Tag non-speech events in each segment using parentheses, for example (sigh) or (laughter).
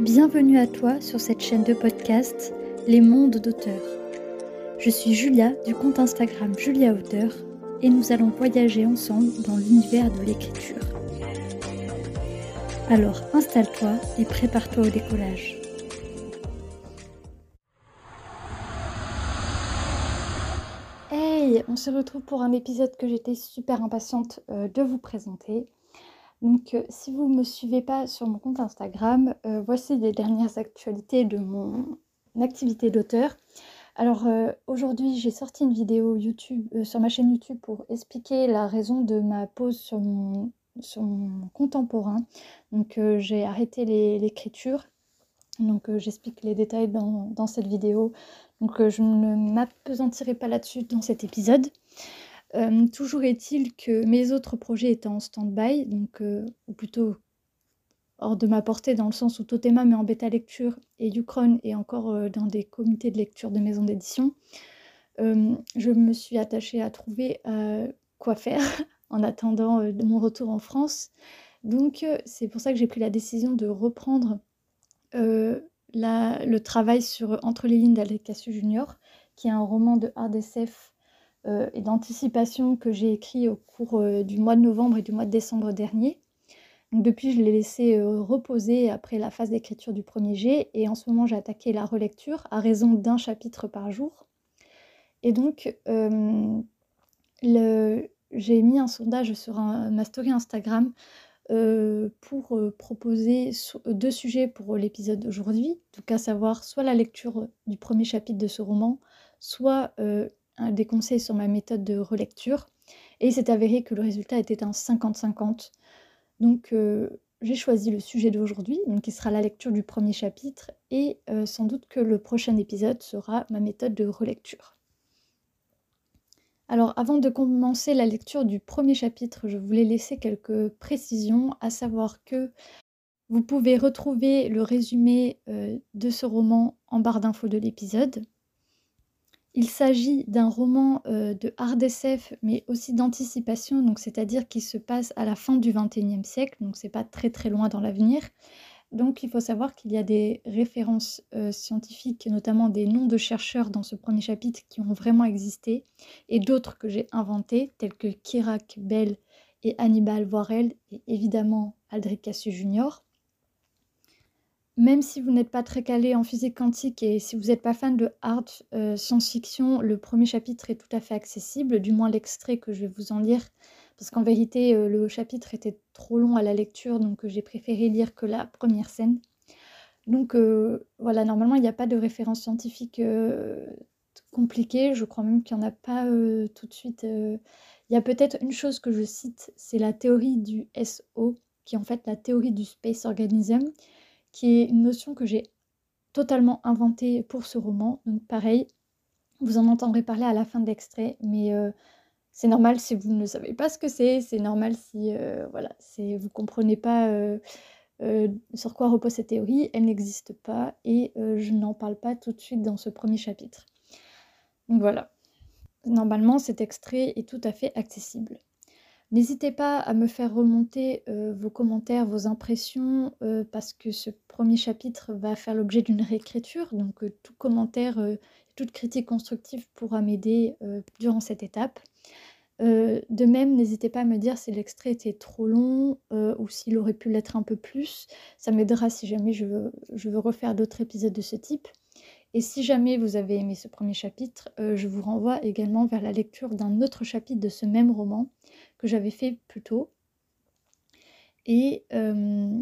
Bienvenue à toi sur cette chaîne de podcast Les mondes d'auteurs. Je suis Julia du compte Instagram Julia Auteur et nous allons voyager ensemble dans l'univers de l'écriture. Alors installe-toi et prépare-toi au décollage. Se retrouve pour un épisode que j'étais super impatiente euh, de vous présenter. Donc euh, si vous ne me suivez pas sur mon compte Instagram, euh, voici les dernières actualités de mon activité d'auteur. Alors aujourd'hui j'ai sorti une vidéo YouTube sur ma chaîne YouTube pour expliquer la raison de ma pause sur mon contemporain. Donc j'ai arrêté l'écriture. Donc j'explique les détails dans, cette vidéo. Donc je ne m'apesantirai pas là-dessus dans cet épisode. toujours est-il que mes autres projets étaient en stand-by, donc ou plutôt hors de ma portée dans le sens où Totema met en bêta lecture et Ucron est encore euh, dans des comités de lecture de maisons d'édition, euh, je me suis attachée à trouver euh, quoi faire (laughs) en attendant mon retour en France. Donc c'est pour ça que j'ai pris la décision de reprendre le travail sur Entre les lignes d'Alec Cassius Junior, qui est un roman de hard SF et d'anticipation que j'ai écrit au cours du mois de novembre et du mois de décembre dernier depuis, je l'ai laissé reposer après la phase d'écriture du premier jet et en ce moment, j'ai attaqué la relecture à raison d'un chapitre par jour. Et donc, j'ai mis un sondage sur ma story Instagram pour proposer deux sujets pour l'épisode d'aujourd'hui, donc à savoir soit la lecture du premier chapitre de ce roman, soit des conseils sur ma méthode de relecture. Et il s'est avéré que le résultat était un 50-50. Donc euh, j'ai choisi le sujet d'aujourd'hui, qui sera la lecture du premier chapitre, et euh, sans doute que le prochain épisode sera ma méthode de relecture. Alors avant de commencer la lecture du premier chapitre, je voulais laisser quelques précisions, à savoir que vous pouvez retrouver le résumé euh, de ce roman en barre d'infos de l'épisode. Il s'agit d'un roman euh, de hard SF, mais aussi d'anticipation, donc c'est-à-dire qui se passe à la fin du XXIe siècle, donc c'est pas très très loin dans l'avenir. Donc il faut savoir qu'il y a des références euh, scientifiques, notamment des noms de chercheurs dans ce premier chapitre qui ont vraiment existé, et d'autres que j'ai inventés, tels que Kirak Bell et Hannibal Voirel, et évidemment Aldrich Cassius Jr même si vous n'êtes pas très calé en physique quantique et si vous n'êtes pas fan de hard euh, science-fiction, le premier chapitre est tout à fait accessible, du moins l'extrait que je vais vous en lire, parce qu'en vérité, euh, le chapitre était trop long à la lecture, donc euh, j'ai préféré lire que la première scène. Donc voilà, normalement, il n'y a pas de référence scientifique compliquée, je crois même qu'il n'y en a pas tout de suite. Il y a peut-être une chose que je cite, c'est la théorie du SO, qui est en fait la théorie du Space Organism qui est une notion que j'ai totalement inventée pour ce roman. Donc pareil, vous en entendrez parler à la fin de l'extrait, mais euh, c'est normal si vous ne savez pas ce que c'est, c'est normal si euh, voilà, comprenez pas euh, sur quoi repose cette théorie, elle n'existe pas et je n'en parle pas tout de suite dans ce premier chapitre. Donc voilà. Normalement, cet extrait est tout à fait accessible. N'hésitez pas à me faire remonter euh, vos commentaires, vos impressions, euh, parce que ce premier chapitre va faire l'objet d'une réécriture. Donc euh, tout commentaire, toute critique constructive pourra m'aider durant cette étape. De même, n'hésitez pas à me dire si l'extrait était trop long ou s'il aurait pu l'être un peu plus. Ça m'aidera si jamais je veux refaire d'autres épisodes de ce type. Et si jamais vous avez aimé ce premier chapitre, euh, je vous renvoie également vers la lecture d'un autre chapitre de ce même roman que j'avais fait plus tôt. Et euh,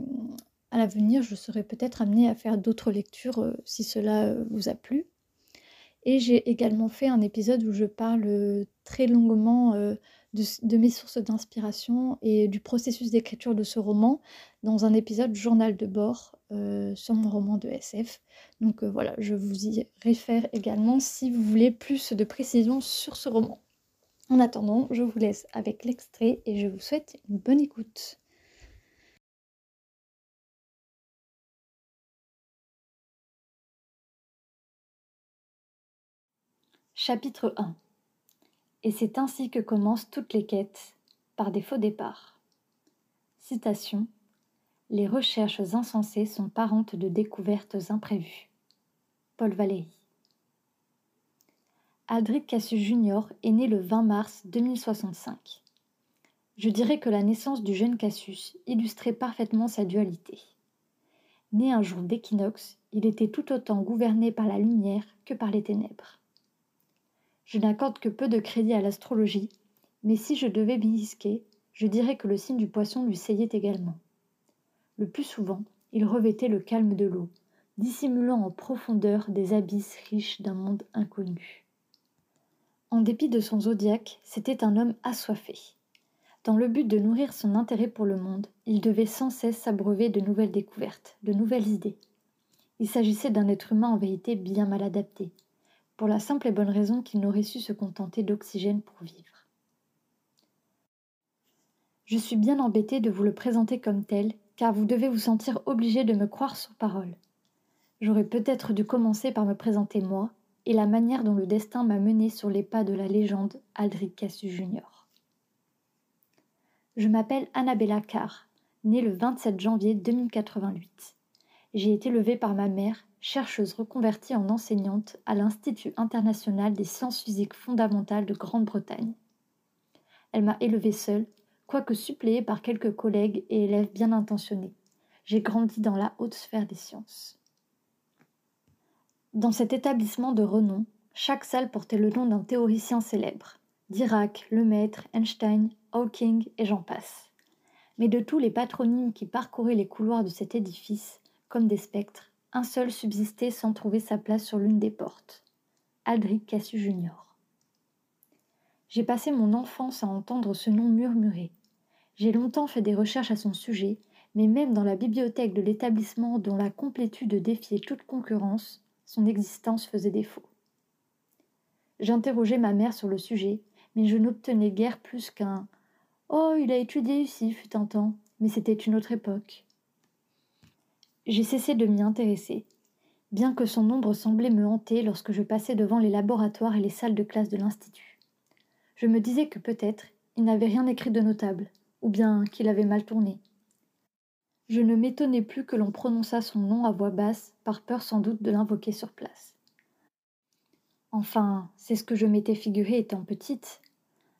à l'avenir, je serai peut-être amenée à faire d'autres lectures euh, si cela vous a plu. Et j'ai également fait un épisode où je parle très longuement de, mes sources d'inspiration et du processus d'écriture de ce roman dans un épisode journal de bord euh, sur mon roman de SF. Donc euh, voilà, je vous y réfère également si vous voulez plus de précisions sur ce roman. En attendant, je vous laisse avec l'extrait et je vous souhaite une bonne écoute. Chapitre 1 et c'est ainsi que commencent toutes les quêtes, par des faux départs. Citation Les recherches insensées sont parentes de découvertes imprévues. Paul Valéry. Aldrich Cassius Jr. est né le 20 mars 2065. Je dirais que la naissance du jeune Cassius illustrait parfaitement sa dualité. Né un jour d'équinoxe, il était tout autant gouverné par la lumière que par les ténèbres. Je n'accorde que peu de crédit à l'astrologie, mais si je devais m'y risquer, je dirais que le signe du poisson lui seyait également. Le plus souvent, il revêtait le calme de l'eau, dissimulant en profondeur des abysses riches d'un monde inconnu. En dépit de son zodiaque, c'était un homme assoiffé. Dans le but de nourrir son intérêt pour le monde, il devait sans cesse s'abreuver de nouvelles découvertes, de nouvelles idées. Il s'agissait d'un être humain en vérité bien mal adapté, pour la simple et bonne raison qu'il n'aurait su se contenter d'oxygène pour vivre. Je suis bien embêtée de vous le présenter comme tel, car vous devez vous sentir obligé de me croire sur parole. J'aurais peut-être dû commencer par me présenter moi et la manière dont le destin m'a mené sur les pas de la légende Aldrich Cassius Jr. Je m'appelle Annabella Carr, née le 27 janvier 2088. J'ai été levée par ma mère chercheuse reconvertie en enseignante à l'Institut international des sciences physiques fondamentales de Grande-Bretagne. Elle m'a élevée seule, quoique suppléée par quelques collègues et élèves bien intentionnés. J'ai grandi dans la haute sphère des sciences. Dans cet établissement de renom, chaque salle portait le nom d'un théoricien célèbre. Dirac, Lemaître, Einstein, Hawking et j'en passe. Mais de tous les patronymes qui parcouraient les couloirs de cet édifice, des spectres, un seul subsistait sans trouver sa place sur l'une des portes. Aldrich Cassius Jr. J'ai passé mon enfance à entendre ce nom murmurer. J'ai longtemps fait des recherches à son sujet, mais même dans la bibliothèque de l'établissement dont la complétude défiait toute concurrence, son existence faisait défaut. J'interrogeai ma mère sur le sujet, mais je n'obtenais guère plus qu'un Oh, il a étudié ici, fut un temps, mais c'était une autre époque. J'ai cessé de m'y intéresser, bien que son ombre semblait me hanter lorsque je passais devant les laboratoires et les salles de classe de l'Institut. Je me disais que peut-être il n'avait rien écrit de notable, ou bien qu'il avait mal tourné. Je ne m'étonnais plus que l'on prononçât son nom à voix basse, par peur sans doute de l'invoquer sur place. Enfin, c'est ce que je m'étais figuré étant petite,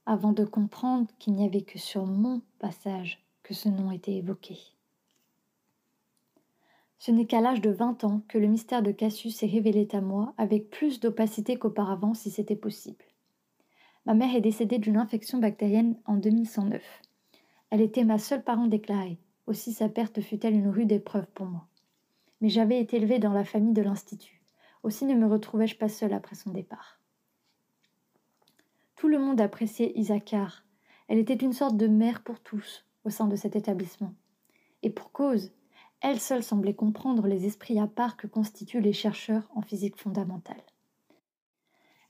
avant de comprendre qu'il n'y avait que sur mon passage que ce nom était évoqué. Ce n'est qu'à l'âge de vingt ans que le mystère de Cassius s'est révélé à moi avec plus d'opacité qu'auparavant si c'était possible. Ma mère est décédée d'une infection bactérienne en 2109. Elle était ma seule parent déclarée, aussi sa perte fut-elle une rude épreuve pour moi. Mais j'avais été élevée dans la famille de l'Institut, aussi ne me retrouvais-je pas seule après son départ. Tout le monde appréciait Isaacar. Elle était une sorte de mère pour tous au sein de cet établissement. Et pour cause, elle seule semblait comprendre les esprits à part que constituent les chercheurs en physique fondamentale.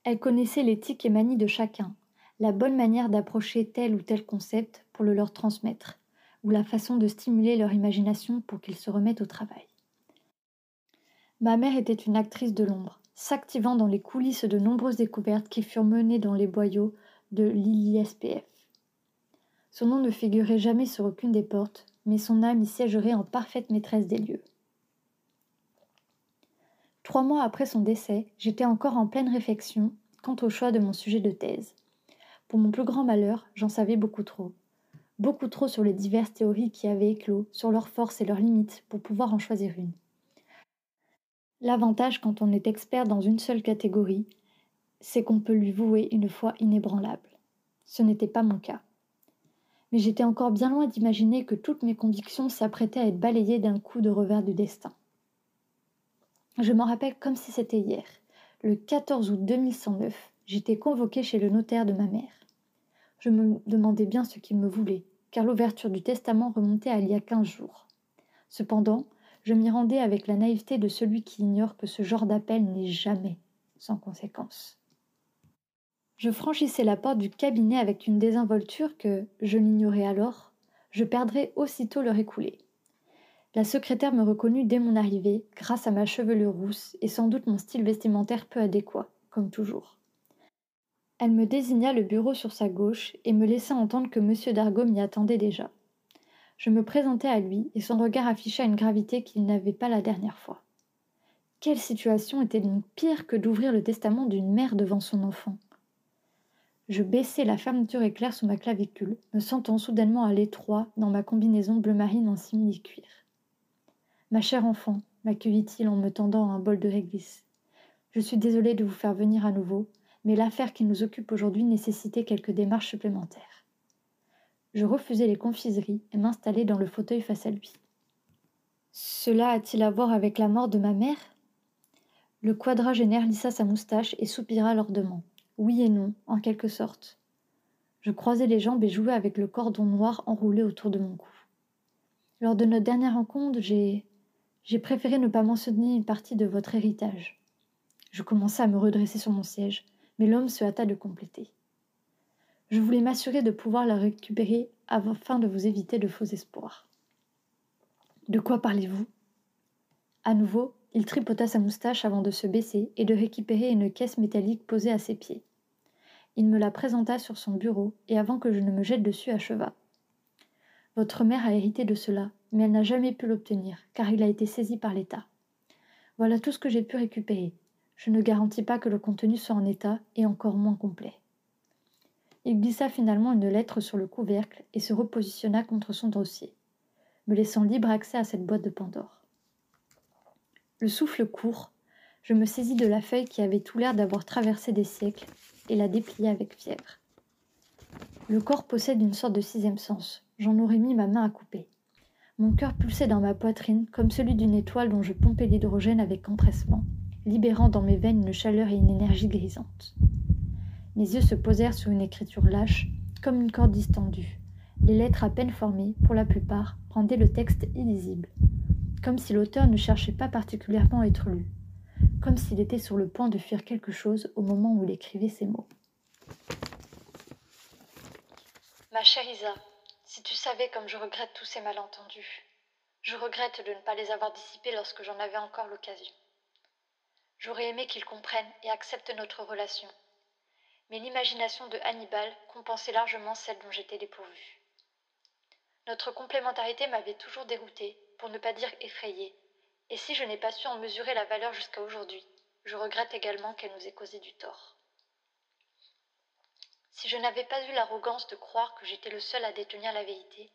Elle connaissait l'éthique et manie de chacun, la bonne manière d'approcher tel ou tel concept pour le leur transmettre, ou la façon de stimuler leur imagination pour qu'ils se remettent au travail. Ma mère était une actrice de l'ombre, s'activant dans les coulisses de nombreuses découvertes qui furent menées dans les boyaux de l'ISPF. Son nom ne figurait jamais sur aucune des portes, mais son âme y siégerait en parfaite maîtresse des lieux. Trois mois après son décès, j'étais encore en pleine réflexion quant au choix de mon sujet de thèse. Pour mon plus grand malheur, j'en savais beaucoup trop. Beaucoup trop sur les diverses théories qui avaient éclos, sur leurs forces et leurs limites, pour pouvoir en choisir une. L'avantage quand on est expert dans une seule catégorie, c'est qu'on peut lui vouer une foi inébranlable. Ce n'était pas mon cas mais j'étais encore bien loin d'imaginer que toutes mes convictions s'apprêtaient à être balayées d'un coup de revers du destin. Je m'en rappelle comme si c'était hier. Le 14 août 2109, j'étais convoquée chez le notaire de ma mère. Je me demandais bien ce qu'il me voulait, car l'ouverture du testament remontait à il y a quinze jours. Cependant, je m'y rendais avec la naïveté de celui qui ignore que ce genre d'appel n'est jamais sans conséquence. Je franchissais la porte du cabinet avec une désinvolture que, je l'ignorais alors, je perdrais aussitôt l'heure écoulée. La secrétaire me reconnut dès mon arrivée, grâce à ma chevelure rousse et sans doute mon style vestimentaire peu adéquat, comme toujours. Elle me désigna le bureau sur sa gauche et me laissa entendre que M. Dargaud m'y attendait déjà. Je me présentai à lui et son regard afficha une gravité qu'il n'avait pas la dernière fois. Quelle situation était donc pire que d'ouvrir le testament d'une mère devant son enfant? Je baissai la fermeture éclair sous ma clavicule, me sentant soudainement à l'étroit dans ma combinaison bleu marine en simili-cuir. Ma chère enfant, m'accueillit-il en me tendant un bol de réglisse. Je suis désolé de vous faire venir à nouveau, mais l'affaire qui nous occupe aujourd'hui nécessitait quelques démarches supplémentaires. Je refusai les confiseries et m'installai dans le fauteuil face à lui. Cela a-t-il à voir avec la mort de ma mère? Le quadragénaire lissa sa moustache et soupira lourdement. Oui et non, en quelque sorte. Je croisai les jambes et jouai avec le cordon noir enroulé autour de mon cou. Lors de notre dernière rencontre, j'ai. j'ai préféré ne pas mentionner une partie de votre héritage. Je commençai à me redresser sur mon siège mais l'homme se hâta de compléter. Je voulais m'assurer de pouvoir la récupérer afin de vous éviter de faux espoirs. De quoi parlez-vous? À nouveau, il tripota sa moustache avant de se baisser et de récupérer une caisse métallique posée à ses pieds. Il me la présenta sur son bureau et avant que je ne me jette dessus acheva. Votre mère a hérité de cela, mais elle n'a jamais pu l'obtenir, car il a été saisi par l'État. Voilà tout ce que j'ai pu récupérer, je ne garantis pas que le contenu soit en état et encore moins complet. Il glissa finalement une lettre sur le couvercle et se repositionna contre son dossier, me laissant libre accès à cette boîte de Pandore. Le souffle court, je me saisis de la feuille qui avait tout l'air d'avoir traversé des siècles et la dépliai avec fièvre. Le corps possède une sorte de sixième sens. J'en aurais mis ma main à couper. Mon cœur pulsait dans ma poitrine comme celui d'une étoile dont je pompais l'hydrogène avec empressement libérant dans mes veines une chaleur et une énergie grisante. Mes yeux se posèrent sur une écriture lâche, comme une corde distendue. Les lettres à peine formées, pour la plupart, rendaient le texte illisible, comme si l'auteur ne cherchait pas particulièrement à être lu, comme s'il était sur le point de fuir quelque chose au moment où il écrivait ces mots. Ma chère Isa, si tu savais comme je regrette tous ces malentendus, je regrette de ne pas les avoir dissipés lorsque j'en avais encore l'occasion. J'aurais aimé qu'il comprenne et accepte notre relation. Mais l'imagination de Hannibal compensait largement celle dont j'étais dépourvue. Notre complémentarité m'avait toujours déroutée, pour ne pas dire effrayée, et si je n'ai pas su en mesurer la valeur jusqu'à aujourd'hui, je regrette également qu'elle nous ait causé du tort. Si je n'avais pas eu l'arrogance de croire que j'étais le seul à détenir la vérité,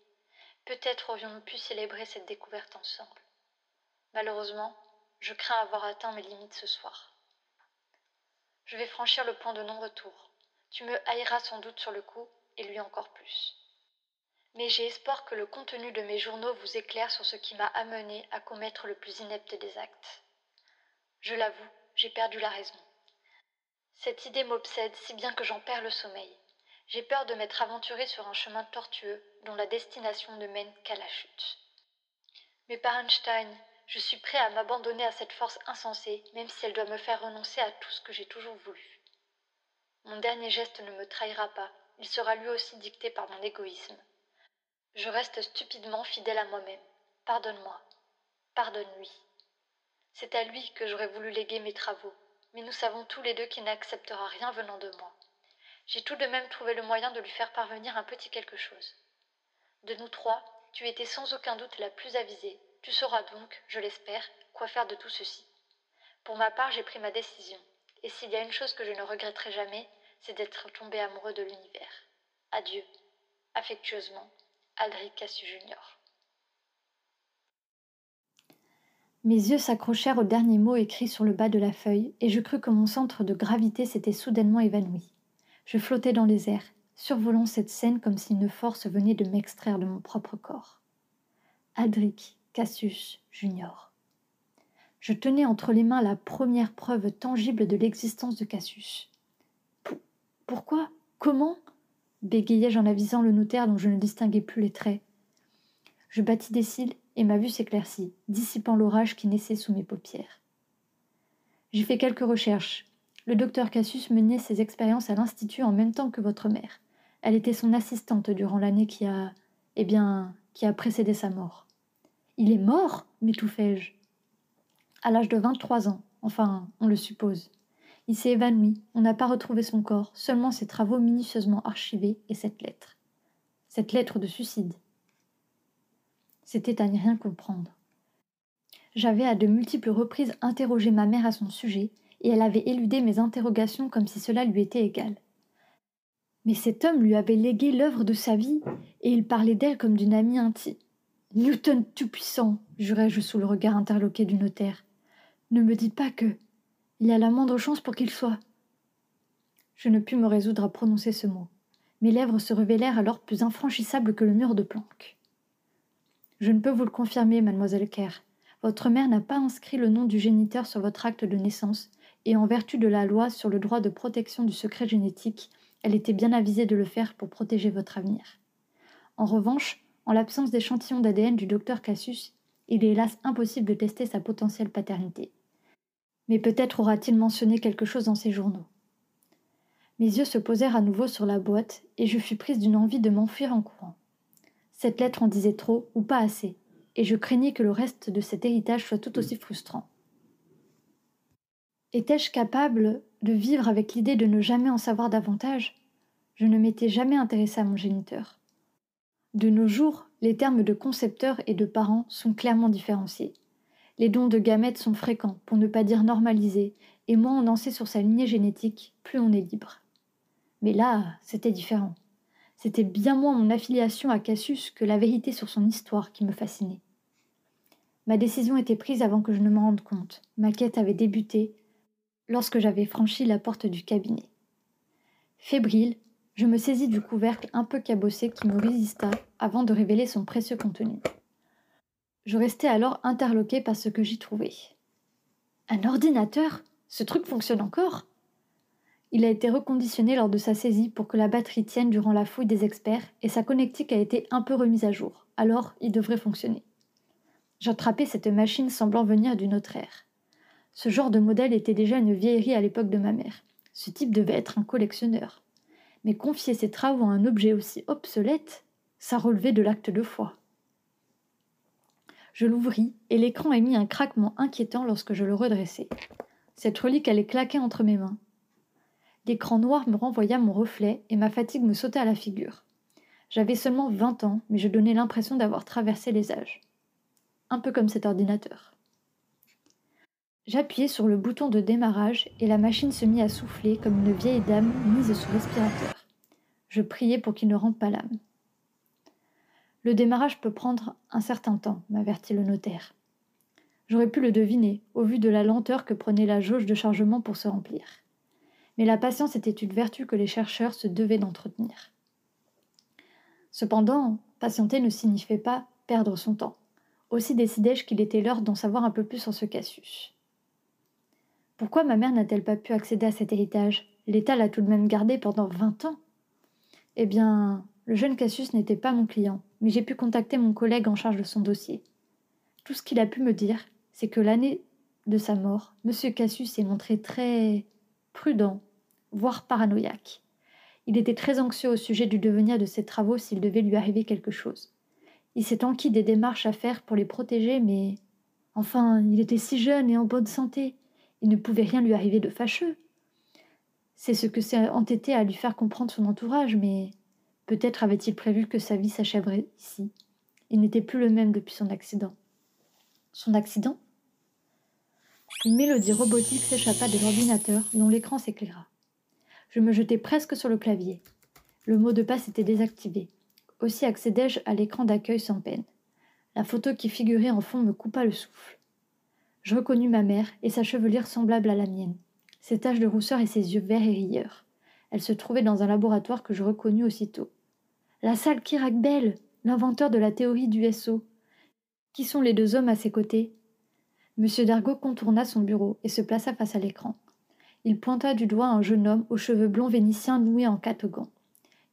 peut-être aurions-nous pu célébrer cette découverte ensemble. Malheureusement, je crains avoir atteint mes limites ce soir. Je vais franchir le point de non-retour. Tu me haïras sans doute sur le coup, et lui encore plus. Mais j'ai espoir que le contenu de mes journaux vous éclaire sur ce qui m'a amené à commettre le plus inepte des actes. Je l'avoue, j'ai perdu la raison. Cette idée m'obsède si bien que j'en perds le sommeil. J'ai peur de m'être aventuré sur un chemin tortueux dont la destination ne mène qu'à la chute. Mais par Einstein, je suis prêt à m'abandonner à cette force insensée, même si elle doit me faire renoncer à tout ce que j'ai toujours voulu. Mon dernier geste ne me trahira pas, il sera lui aussi dicté par mon égoïsme. Je reste stupidement fidèle à moi-même. Pardonne-moi. Pardonne-lui. C'est à lui que j'aurais voulu léguer mes travaux, mais nous savons tous les deux qu'il n'acceptera rien venant de moi. J'ai tout de même trouvé le moyen de lui faire parvenir un petit quelque chose. De nous trois, tu étais sans aucun doute la plus avisée, tu sauras donc, je l'espère, quoi faire de tout ceci. Pour ma part, j'ai pris ma décision, et s'il y a une chose que je ne regretterai jamais, c'est d'être tombé amoureux de l'univers. Adieu. Affectueusement, Aldric Cassu Junior. Mes yeux s'accrochèrent au dernier mot écrit sur le bas de la feuille, et je crus que mon centre de gravité s'était soudainement évanoui. Je flottais dans les airs, survolant cette scène comme si une force venait de m'extraire de mon propre corps. Aldric, Cassius Junior. Je tenais entre les mains la première preuve tangible de l'existence de Cassius. pourquoi? Comment? Bégayai-je en avisant le notaire dont je ne distinguais plus les traits. Je battis des cils et ma vue s'éclaircit, dissipant l'orage qui naissait sous mes paupières. J'ai fait quelques recherches. Le docteur Cassius menait ses expériences à l'Institut en même temps que votre mère. Elle était son assistante durant l'année qui a. eh bien, qui a précédé sa mort. Il est mort m'étouffai-je. À l'âge de vingt-trois ans, enfin, on le suppose. Il s'est évanoui, on n'a pas retrouvé son corps, seulement ses travaux minutieusement archivés et cette lettre. Cette lettre de suicide. C'était à n'y rien comprendre. J'avais à de multiples reprises interrogé ma mère à son sujet, et elle avait éludé mes interrogations comme si cela lui était égal. Mais cet homme lui avait légué l'œuvre de sa vie, et il parlait d'elle comme d'une amie intime. Newton tout-puissant, jurai-je sous le regard interloqué du notaire. Ne me dites pas que. Il y a la moindre chance pour qu'il soit. Je ne pus me résoudre à prononcer ce mot. Mes lèvres se révélèrent alors plus infranchissables que le mur de planque. Je ne peux vous le confirmer, mademoiselle Kerr. Votre mère n'a pas inscrit le nom du géniteur sur votre acte de naissance, et en vertu de la loi sur le droit de protection du secret génétique, elle était bien avisée de le faire pour protéger votre avenir. En revanche, en l'absence d'échantillon d'ADN du docteur Cassius, il est hélas impossible de tester sa potentielle paternité. Mais peut-être aura-t-il mentionné quelque chose dans ses journaux. Mes yeux se posèrent à nouveau sur la boîte, et je fus prise d'une envie de m'enfuir en courant. Cette lettre en disait trop, ou pas assez, et je craignais que le reste de cet héritage soit tout aussi frustrant. Étais-je capable de vivre avec l'idée de ne jamais en savoir davantage? Je ne m'étais jamais intéressée à mon géniteur. De nos jours, les termes de concepteur et de parent sont clairement différenciés. Les dons de gamètes sont fréquents, pour ne pas dire normalisés, et moins on en sait sur sa lignée génétique, plus on est libre. Mais là, c'était différent. C'était bien moins mon affiliation à Cassius que la vérité sur son histoire qui me fascinait. Ma décision était prise avant que je ne me rende compte. Ma quête avait débuté lorsque j'avais franchi la porte du cabinet. Fébrile, je me saisis du couvercle un peu cabossé qui me résista avant de révéler son précieux contenu. Je restais alors interloqué par ce que j'y trouvais. Un ordinateur? Ce truc fonctionne encore? Il a été reconditionné lors de sa saisie pour que la batterie tienne durant la fouille des experts et sa connectique a été un peu remise à jour. Alors, il devrait fonctionner. J'attrapais cette machine semblant venir d'une autre ère. Ce genre de modèle était déjà une vieillerie à l'époque de ma mère. Ce type devait être un collectionneur mais confier ses travaux à un objet aussi obsolète, ça relevait de l'acte de foi. Je l'ouvris, et l'écran émit un craquement inquiétant lorsque je le redressai. Cette relique allait claquer entre mes mains. L'écran noir me renvoya mon reflet, et ma fatigue me sauta à la figure. J'avais seulement vingt ans, mais je donnais l'impression d'avoir traversé les âges. Un peu comme cet ordinateur. J'appuyai sur le bouton de démarrage et la machine se mit à souffler comme une vieille dame mise sous respirateur. Je priai pour qu'il ne rende pas l'âme. Le démarrage peut prendre un certain temps, m'avertit le notaire. J'aurais pu le deviner, au vu de la lenteur que prenait la jauge de chargement pour se remplir. Mais la patience était une vertu que les chercheurs se devaient d'entretenir. Cependant, patienter ne signifiait pas perdre son temps. Aussi décidai-je qu'il était l'heure d'en savoir un peu plus sur ce Cassius. Pourquoi ma mère n'a-t-elle pas pu accéder à cet héritage? L'État l'a tout de même gardé pendant vingt ans? Eh bien, le jeune Cassius n'était pas mon client, mais j'ai pu contacter mon collègue en charge de son dossier. Tout ce qu'il a pu me dire, c'est que l'année de sa mort, M. Cassius s'est montré très prudent, voire paranoïaque. Il était très anxieux au sujet du devenir de ses travaux s'il devait lui arriver quelque chose. Il s'est enquis des démarches à faire pour les protéger, mais enfin, il était si jeune et en bonne santé. Il ne pouvait rien lui arriver de fâcheux. C'est ce que s'est entêté à lui faire comprendre son entourage, mais peut-être avait-il prévu que sa vie s'achèverait ici. Il n'était plus le même depuis son accident. Son accident? Une mélodie robotique s'échappa de l'ordinateur dont l'écran s'éclaira. Je me jetai presque sur le clavier. Le mot de passe était désactivé. Aussi accédai-je à l'écran d'accueil sans peine. La photo qui figurait en fond me coupa le souffle. Je reconnus ma mère et sa chevelure semblable à la mienne, ses taches de rousseur et ses yeux verts et rieurs. Elle se trouvait dans un laboratoire que je reconnus aussitôt. La salle Kirak Bell, l'inventeur de la théorie du SO. Qui sont les deux hommes à ses côtés? Monsieur Dargaud contourna son bureau et se plaça face à l'écran. Il pointa du doigt un jeune homme aux cheveux blonds vénitiens noués en catogan.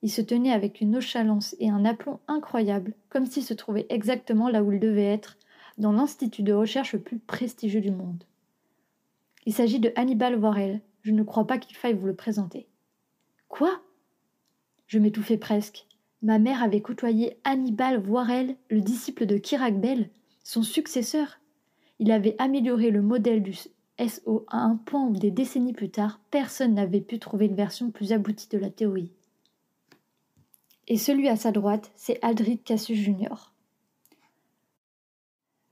Il se tenait avec une nonchalance et un aplomb incroyable, comme s'il se trouvait exactement là où il devait être, dans l'institut de recherche le plus prestigieux du monde. Il s'agit de Hannibal Warel. Je ne crois pas qu'il faille vous le présenter. Quoi? Je m'étouffai presque. Ma mère avait côtoyé Hannibal Warel, le disciple de Kirak Bell, son successeur. Il avait amélioré le modèle du SO à un point où des décennies plus tard, personne n'avait pu trouver une version plus aboutie de la théorie. Et celui à sa droite, c'est Aldrich Cassius Jr.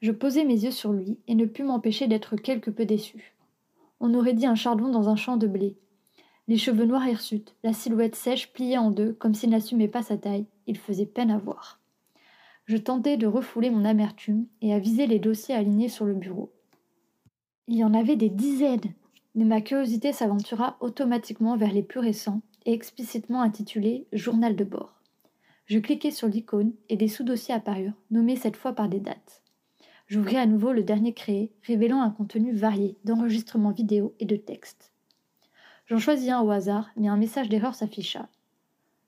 Je posai mes yeux sur lui et ne pus m'empêcher d'être quelque peu déçu. On aurait dit un chardon dans un champ de blé. Les cheveux noirs hirsutes, la silhouette sèche pliée en deux, comme s'il n'assumait pas sa taille, il faisait peine à voir. Je tentais de refouler mon amertume et à viser les dossiers alignés sur le bureau. Il y en avait des dizaines, mais ma curiosité s'aventura automatiquement vers les plus récents et explicitement intitulés Journal de bord. Je cliquai sur l'icône et des sous-dossiers apparurent, nommés cette fois par des dates. J'ouvris à nouveau le dernier créé, révélant un contenu varié d'enregistrements vidéo et de texte. J'en choisis un au hasard, mais un message d'erreur s'afficha.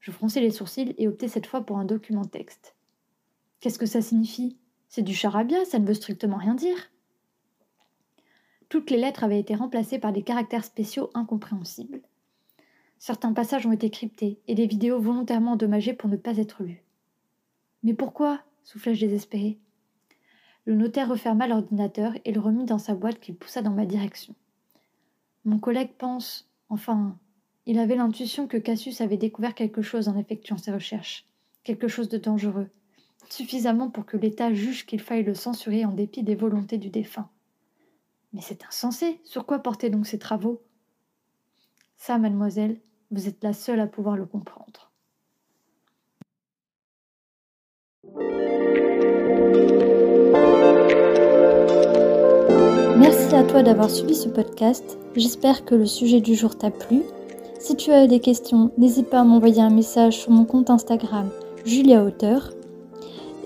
Je fronçai les sourcils et optai cette fois pour un document texte. Qu'est-ce que ça signifie? C'est du charabia, ça ne veut strictement rien dire. Toutes les lettres avaient été remplacées par des caractères spéciaux incompréhensibles. Certains passages ont été cryptés et des vidéos volontairement endommagées pour ne pas être lues. Mais pourquoi? soufflai-je désespéré. Le notaire referma l'ordinateur et le remit dans sa boîte qu'il poussa dans ma direction. Mon collègue pense, enfin, il avait l'intuition que Cassius avait découvert quelque chose en effectuant ses recherches, quelque chose de dangereux, suffisamment pour que l'État juge qu'il faille le censurer en dépit des volontés du défunt. Mais c'est insensé. Sur quoi portaient donc ces travaux? Ça, mademoiselle, vous êtes la seule à pouvoir le comprendre. Toi d'avoir suivi ce podcast. J'espère que le sujet du jour t'a plu. Si tu as des questions, n'hésite pas à m'envoyer un message sur mon compte Instagram Julia Auteur.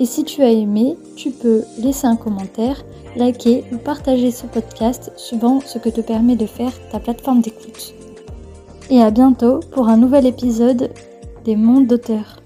Et si tu as aimé, tu peux laisser un commentaire, liker ou partager ce podcast suivant ce que te permet de faire ta plateforme d'écoute. Et à bientôt pour un nouvel épisode des mondes d'auteurs.